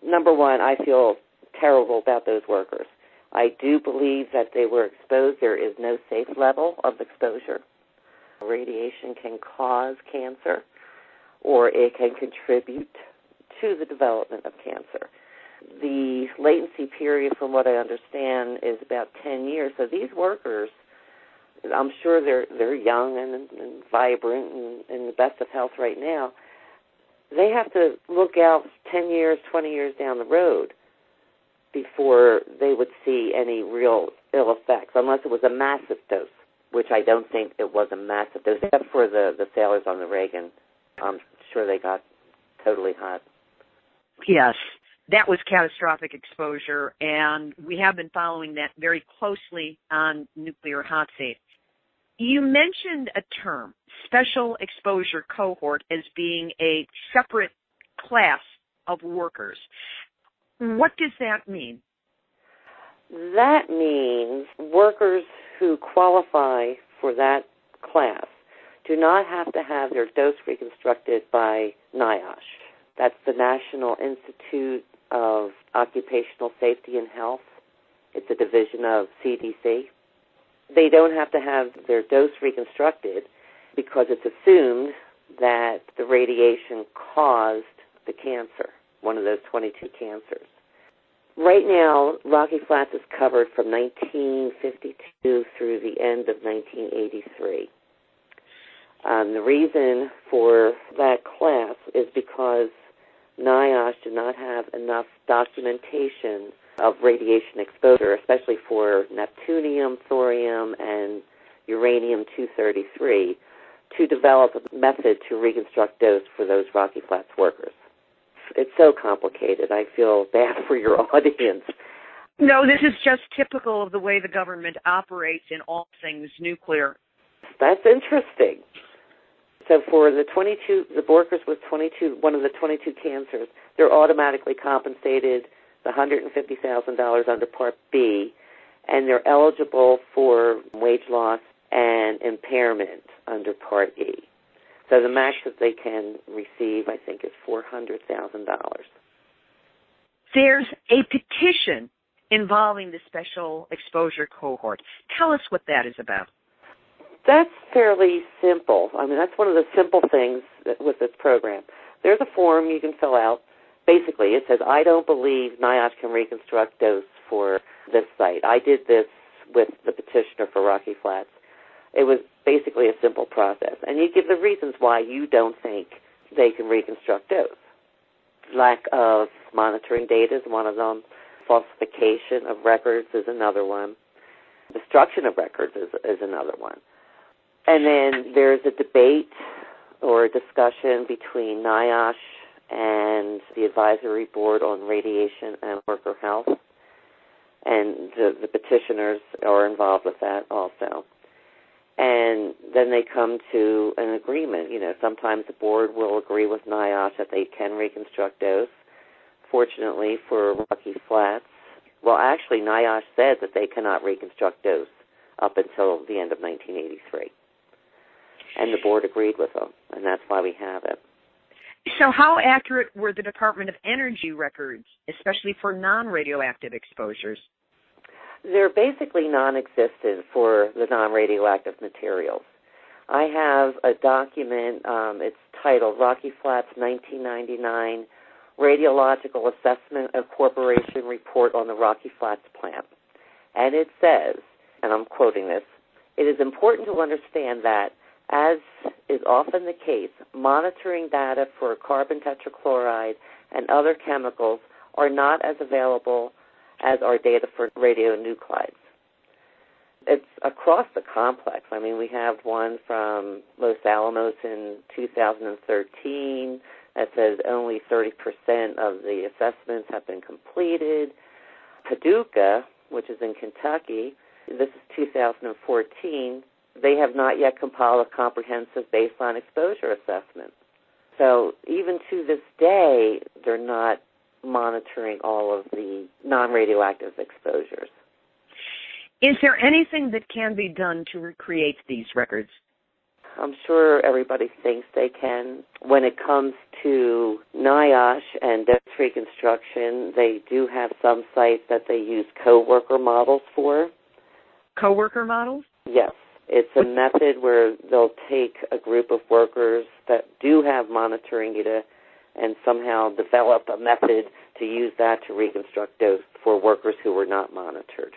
Number one, I feel terrible about those workers. I do believe that they were exposed. There is no safe level of exposure. Radiation can cause cancer or it can contribute to the development of cancer. The latency period, from what I understand, is about 10 years. So these workers, I'm sure they're they're young and, and vibrant and in the best of health right now. They have to look out 10 years, 20 years down the road before they would see any real ill effects, unless it was a massive dose, which I don't think it was a massive except for the the sailors on the Reagan. I'm sure they got totally hot. Yes, that was catastrophic exposure, and we have been following that very closely on Nuclear Hot Seat. You mentioned a term, special exposure cohort, as being a separate class of workers. What does that mean? That means workers who qualify for that class do not have to have their dose reconstructed by NIOSH. That's the National Institute of Occupational Safety and Health. It's a division of CDC. They don't have to have their dose reconstructed because it's assumed that the radiation caused the cancer, one of those 22 cancers. Right now, Rocky Flats is covered from 1952 through the end of 1983. Um, the reason for that class is because NIOSH did not have enough documentation of radiation exposure, especially for neptunium, thorium, and uranium 233, to develop a method to reconstruct dose for those Rocky Flats workers. It's so complicated. I feel bad for your audience. No, this is just typical of the way the government operates in all things nuclear. That's interesting. So for the 22, the workers with 22, one of the 22 cancers, they're automatically compensated the $150,000 under Part B, and they're eligible for wage loss and impairment under Part E. So the max that they can receive, I think, is $400,000. There's a petition involving the special exposure cohort. Tell us what that is about. That's fairly simple. I mean, that's one of the simple things with this program. There's a form you can fill out. Basically, it says, I don't believe NIOSH can reconstruct dose for this site. I did this with the petitioner for Rocky Flats. It was basically a simple process. And you give the reasons why you don't think they can reconstruct dose. Lack of monitoring data is one of them. Falsification of records is another one. Destruction of records is, is another one. And then there's a debate or a discussion between NIOSH and the advisory board on radiation and worker health. And the, the petitioners are involved with that also. And then they come to an agreement. You know, sometimes the board will agree with NIOSH that they can reconstruct dose. Fortunately for Rocky Flats, well, actually, NIOSH said that they cannot reconstruct dose up until the end of 1983 and the board agreed with them, and that's why we have it. So, how accurate were the Department of Energy records, especially for non radioactive exposures? They're basically non existent for the non radioactive materials. I have a document, um, it's titled Rocky Flats 1999 Radiological Assessment of Corporation Report on the Rocky Flats Plant. And it says, and I'm quoting this, it is important to understand that as is often the case, monitoring data for carbon tetrachloride and other chemicals are not as available as our data for radionuclides. It's across the complex. I mean, we have one from Los Alamos in 2013 that says only 30% of the assessments have been completed. Paducah, which is in Kentucky, this is 2014, they have not yet compiled a comprehensive baseline exposure assessment. So even to this day, they're not monitoring all of the non radioactive exposures. Is there anything that can be done to recreate these records? I'm sure everybody thinks they can. When it comes to NIOSH and dose reconstruction, they do have some sites that they use co-worker models for. Co-worker models? Yes. It's a method where they'll take a group of workers that do have monitoring data and somehow develop a method to use that to reconstruct dose for workers who were not monitored.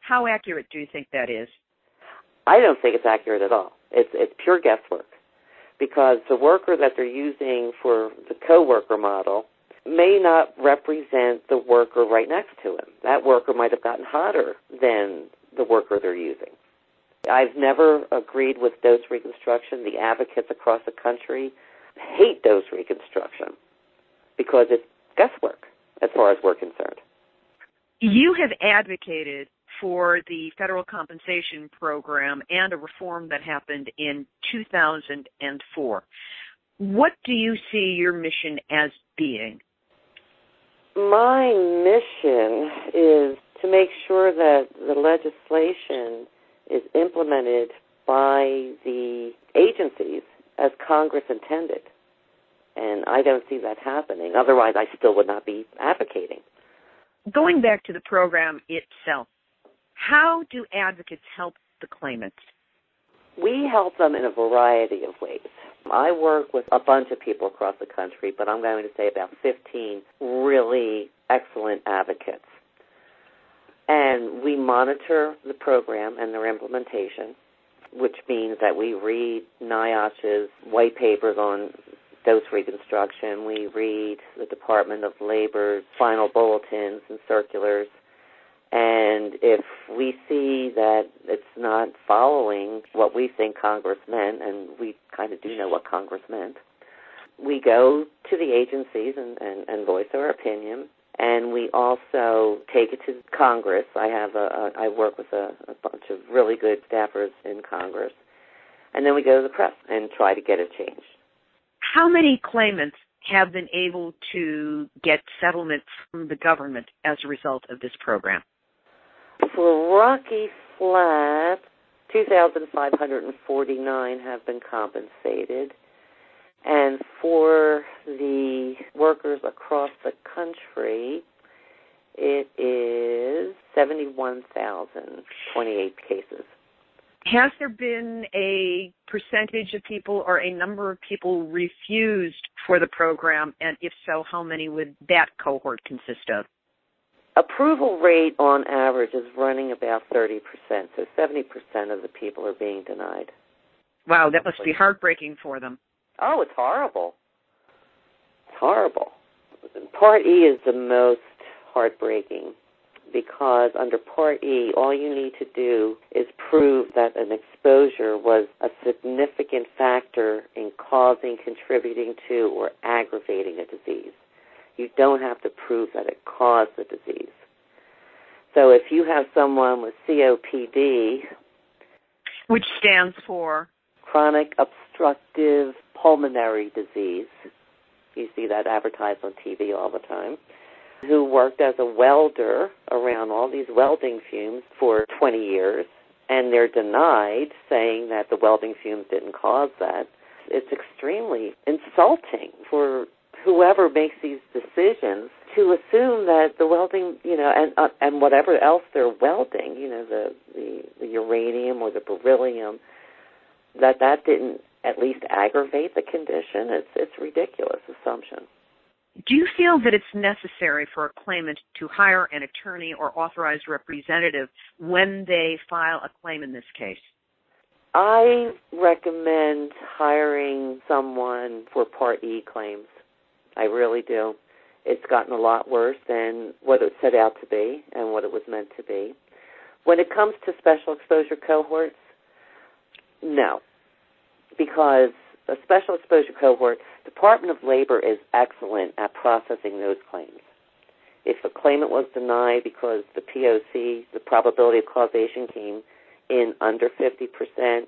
How accurate do you think that is? I don't think it's accurate at all. It's it's pure guesswork because the worker that they're using for the co-worker model may not represent the worker right next to him. That worker might have gotten hotter than the worker they're using. I've never agreed with dose reconstruction. The advocates across the country hate those reconstruction because it's guesswork as far as we're concerned. You have advocated for the federal compensation program and a reform that happened in 2004. What do you see your mission as being? My mission is to make sure that the legislation is implemented by the agencies as Congress intended. And I don't see that happening. Otherwise, I still would not be advocating. Going back to the program itself, how do advocates help the claimants? We help them in a variety of ways. I work with a bunch of people across the country, but I'm going to say about 15 really excellent advocates. And we monitor the program and their implementation, which means that we read NIOSH's white papers on dose reconstruction. We read the Department of Labor's final bulletins and circulars. And if we see that it's not following what we think Congress meant, and we kind of do know what Congress meant, we go to the agencies and, and, and voice our opinion. And we also take it to Congress. I have a, a I work with a, a bunch of really good staffers in Congress, and then we go to the press and try to get it changed. How many claimants have been able to get settlement from the government as a result of this program? For Rocky Flat, 2,549 have been compensated. And for the workers across the country, it is 71,028 cases. Has there been a percentage of people or a number of people refused for the program? And if so, how many would that cohort consist of? Approval rate on average is running about 30%, so 70% of the people are being denied. Wow, that must be heartbreaking for them. Oh, it's horrible. It's horrible. Part E is the most heartbreaking because under Part E, all you need to do is prove that an exposure was a significant factor in causing, contributing to, or aggravating a disease. You don't have to prove that it caused the disease. So if you have someone with COPD, which stands for chronic obstructive pulmonary disease, you see that advertised on TV all the time, who worked as a welder around all these welding fumes for 20 years, and they're denied saying that the welding fumes didn't cause that. It's extremely insulting for whoever makes these decisions to assume that the welding, you know, and uh, and whatever else they're welding, you know, the, the the uranium or the beryllium, that that didn't at least aggravate the condition. It's it's ridiculous assumption. Do you feel that it's necessary for a claimant to hire an attorney or authorized representative when they file a claim in this case? I recommend hiring someone for Part E claims. I really do. It's gotten a lot worse than what it set out to be and what it was meant to be. When it comes to special exposure cohorts, no. Because a special exposure cohort, Department of Labor is excellent at processing those claims. If a claimant was denied because the POC, the probability of causation came in under 50%,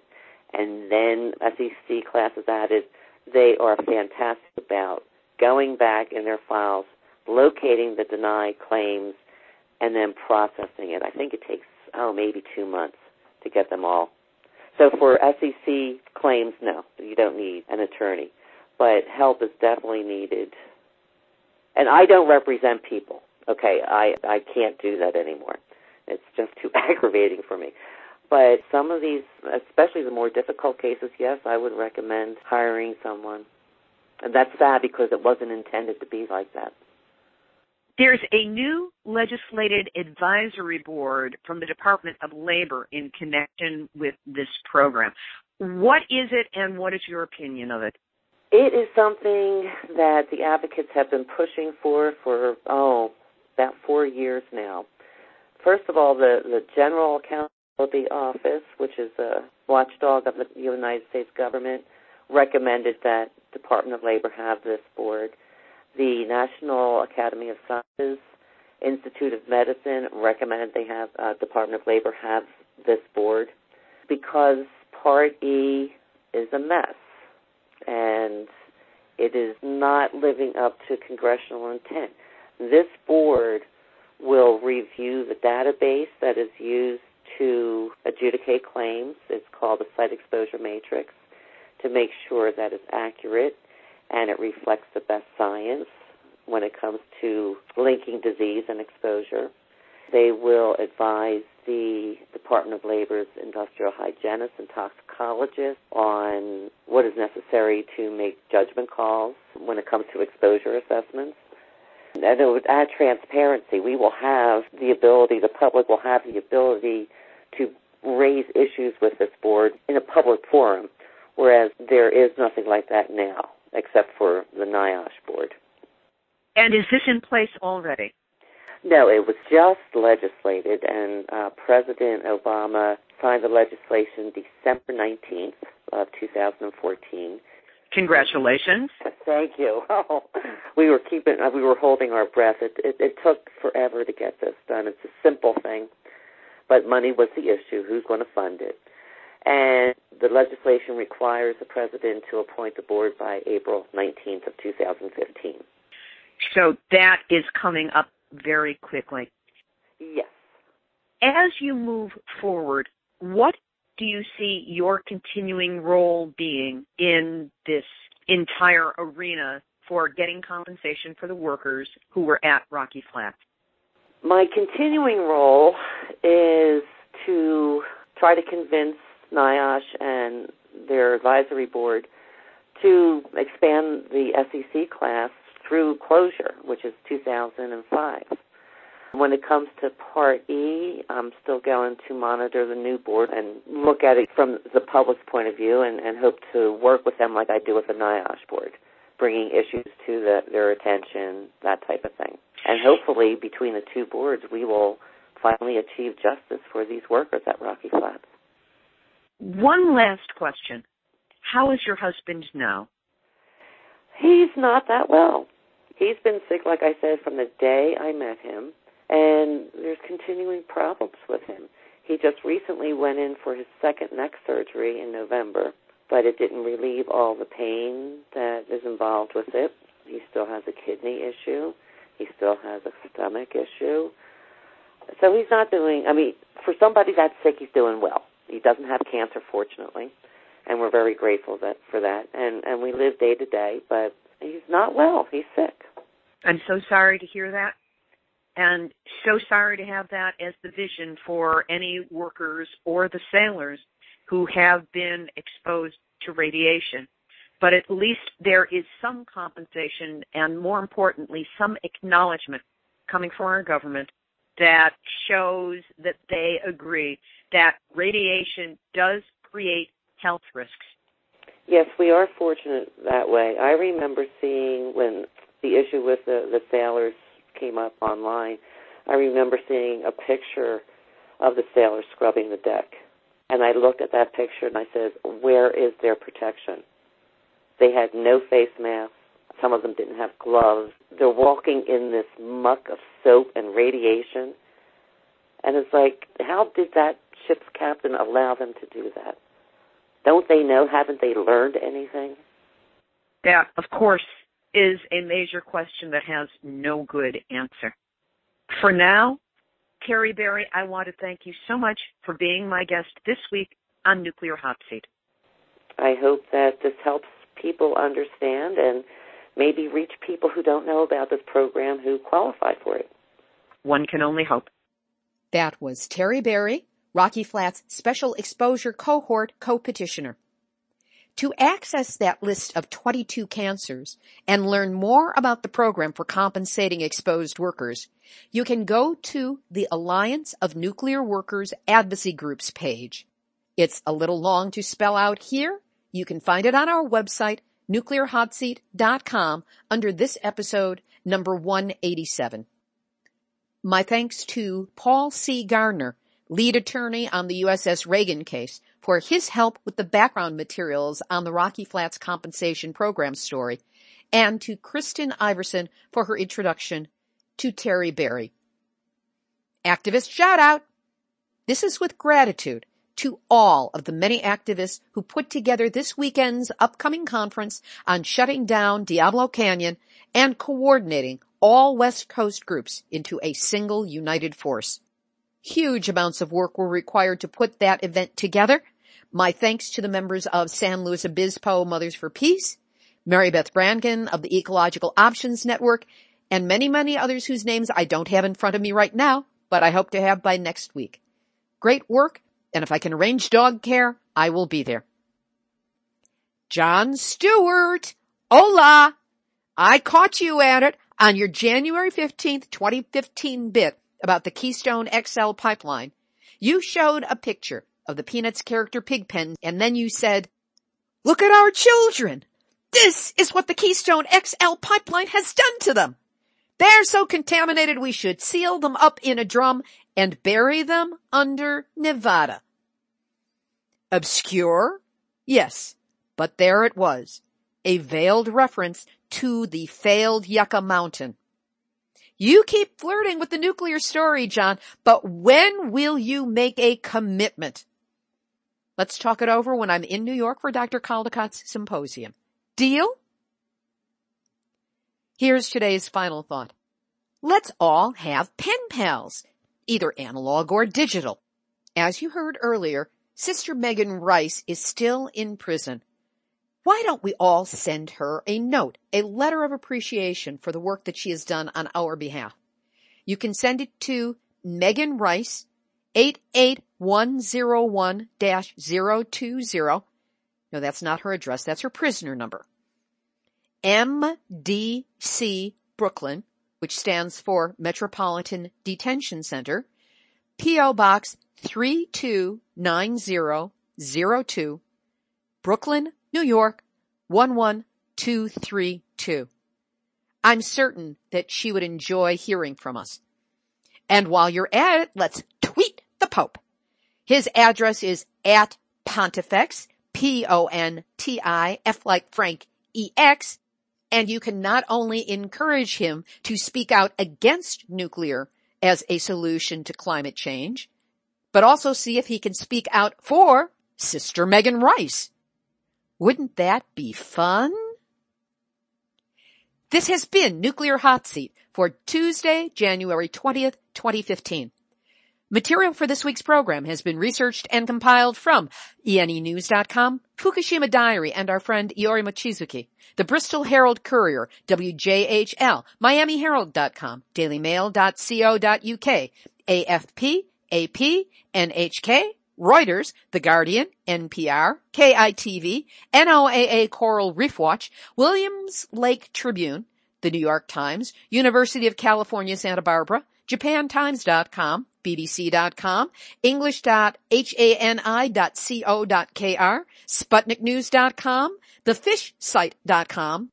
and then SEC class is added, they are fantastic about going back in their files, locating the denied claims, and then processing it. I think it takes, oh, maybe two months to get them all. So for SEC claims, no, you don't need an attorney. But help is definitely needed. And I don't represent people. Okay, I, I can't do that anymore. It's just too aggravating for me. But some of these, especially the more difficult cases, yes, I would recommend hiring someone And that's sad because it wasn't intended to be like that. There's a new legislated advisory board from the Department of Labor in connection with this program. What is it and what is your opinion of it? It is something that the advocates have been pushing for for, oh, about four years now. First of all, the, the General Accountability Office, which is a watchdog of the United States government, recommended that Department of Labor have this board. The National Academy of Sciences, Institute of Medicine recommended they have uh, Department of Labor have this board because Part E is a mess and it is not living up to congressional intent. This board will review the database that is used to adjudicate claims. It's called the Site Exposure Matrix to make sure that it's accurate and it reflects the best science when it comes to linking disease and exposure. They will advise the Department of Labor's industrial hygienists and toxicologists on what is necessary to make judgment calls when it comes to exposure assessments. And it would add transparency. We will have the ability, the public will have the ability to raise issues with this board in a public forum, whereas there is nothing like that now, except for the NIOSH board. And is this in place already? No, it was just legislated, and uh, President Obama signed the legislation December 19th of 2014. Congratulations! Thank you. Oh, we were keeping, uh, we were holding our breath. It, it, it took forever to get this done. It's a simple thing, but money was the issue. Who's going to fund it? And the legislation requires the president to appoint the board by April 19th of 2015. So that is coming up very quickly. Yes. As you move forward, what do you see your continuing role being in this entire arena for getting compensation for the workers who were at Rocky Flats? My continuing role is to try to convince NIOSH and their advisory board to expand the SEC class through closure, which is 2005. When it comes to Part E, I'm still going to monitor the new board and look at it from the public's point of view and, and hope to work with them like I do with the NIOSH board, bringing issues to the, their attention, that type of thing. And hopefully, between the two boards, we will finally achieve justice for these workers at Rocky Flats. One last question. How is your husband now? He's not that well. He's been sick, like I said, from the day I met him, and there's continuing problems with him. He just recently went in for his second neck surgery in November, but it didn't relieve all the pain that is involved with it. He still has a kidney issue. He still has a stomach issue. So he's not doing, I mean, for somebody that's sick, he's doing well. He doesn't have cancer, fortunately, and we're very grateful that, for that. And, and we live day to day, but he's not well. He's sick. I'm so sorry to hear that. And so sorry to have that as the vision for any workers or the sailors who have been exposed to radiation. But at least there is some compensation and more importantly, some acknowledgement coming from our government that shows that they agree that radiation does create health risks. Yes, we are fortunate that way. I remember seeing when the issue with the, the sailors came up online, I remember seeing a picture of the sailors scrubbing the deck. And I looked at that picture and I said, where is their protection? They had no face masks. Some of them didn't have gloves. They're walking in this muck of soap and radiation. And it's like, how did that ship's captain allow them to do that? Don't they know? Haven't they learned anything? That, of course, is a major question that has no good answer. For now, Terrie Barrie, I want to thank you so much for being my guest this week on Nuclear Hot Seat. I hope that this helps people understand and maybe reach people who don't know about this program who qualify for it. One can only hope. That was Terrie Barrie, Rocky Flats Special Exposure Cohort co-petitioner. To access that list of 22 cancers and learn more about the program for compensating exposed workers, you can go to the Alliance of Nuclear Workers Advocacy Groups page. It's a little long to spell out here. You can find it on our website, nuclearhotseat.com, under this episode, number 187. My thanks to Paul C. Garner, lead attorney on the USS Reagan case, for his help with the background materials on the Rocky Flats compensation program story, and to Kristen Iversen for her introduction to Terrie Barrie. Activist shout out! This is with gratitude to all of the many activists who put together this weekend's upcoming conference on shutting down Diablo Canyon and coordinating all West Coast groups into a single united force. Huge amounts of work were required to put that event together. My thanks to the members of San Luis Obispo Mothers for Peace, Mary Beth Brangan of the Ecological Options Network, and many, many others whose names I don't have in front of me right now, but I hope to have by next week. Great work, and if I can arrange dog care, I will be there. Jon Stewart, hola! I caught you at it on your January 15th, 2015 bit about the Keystone XL pipeline, you showed a picture of the Peanuts character Pigpen and then you said, look at our children. This is what the Keystone XL pipeline has done to them. They're so contaminated we should seal them up in a drum and bury them under Nevada. Obscure? Yes, but there it was. A veiled reference to the failed Yucca Mountain. You keep flirting with the nuclear story, Jon, but when will you make a commitment? Let's talk it over when I'm in New York for Dr. Caldicott's symposium. Deal? Here's today's final thought. Let's all have pen pals, either analog or digital. As you heard earlier, Sister Megan Rice is still in prison why don't we all send her a note, a letter of appreciation for the work that she has done on our behalf? You can send it to Megan Rice, 88101-020. No, that's not her address. That's her prisoner number. MDC Brooklyn, which stands for Metropolitan Detention Center, P.O. Box 329002, Brooklyn, New York 11232. I'm certain that she would enjoy hearing from us. And while you're at it, let's tweet the Pope. His address is at Pontifex, P-O-N-T-I-F like Frank, E-X, and you can not only encourage him to speak out against nuclear as a solution to climate change, but also see if he can speak out for Sister Megan Rice. Wouldn't that be fun? This has been Nuclear Hot Seat for Tuesday, January 20th, 2015. Material for this week's program has been researched and compiled from ENENews.com, Fukushima Diary, and our friend Iori Mochizuki, the Bristol Herald Courier, WJHL, MiamiHerald.com, DailyMail.co.uk, AFP, AP, NHK, Reuters, The Guardian, NPR, KITV, NOAA Coral Reef Watch, Williams Lake Tribune, The New York Times, University of California, Santa Barbara, JapanTimes.com, BBC.com, English.hani.co.kr, SputnikNews.com, TheFishSite.com,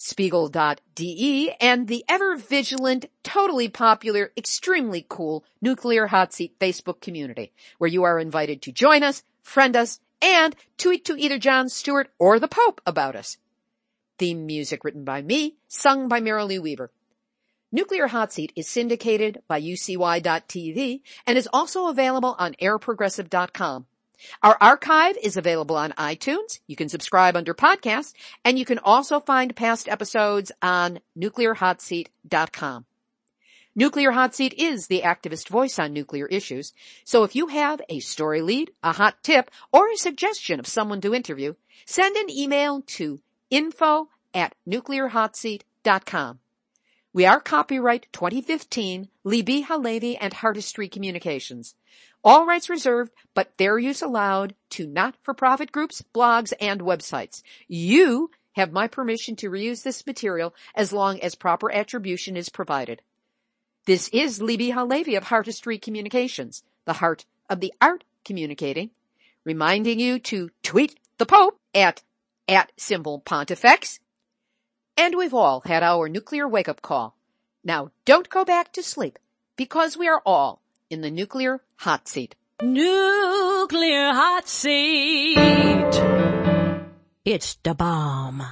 Spiegel.de, and the ever vigilant, totally popular, extremely cool Nuclear Hot Seat Facebook community, where you are invited to join us, friend us, and tweet to either Jon Stewart or the Pope about us. Theme music written by me, sung by Marilee Weaver. Nuclear Hot Seat is syndicated by UCY.tv and is also available on airprogressive.com. Our archive is available on iTunes. You can subscribe under podcast and you can also find past episodes on nuclearhotseat.com. Nuclear Hot Seat is the activist voice on nuclear issues. So if you have a story lead, a hot tip, or a suggestion of someone to interview, send an email to info at nuclearhotseat.com. We are copyright 2015, Libbe HaLevy and Heartistry Communications. All rights reserved, but fair use allowed to not-for-profit groups, blogs, and websites. You have my permission to reuse this material as long as proper attribution is provided. This is Libbe HaLevy of Heartistry Communications, the heart of the art communicating, reminding you to tweet the Pope at, at symbol pontifex. And we've all had our nuclear wake-up call. Now don't go back to sleep because we are all in the nuclear hot seat. Nuclear hot seat. It's the bomb.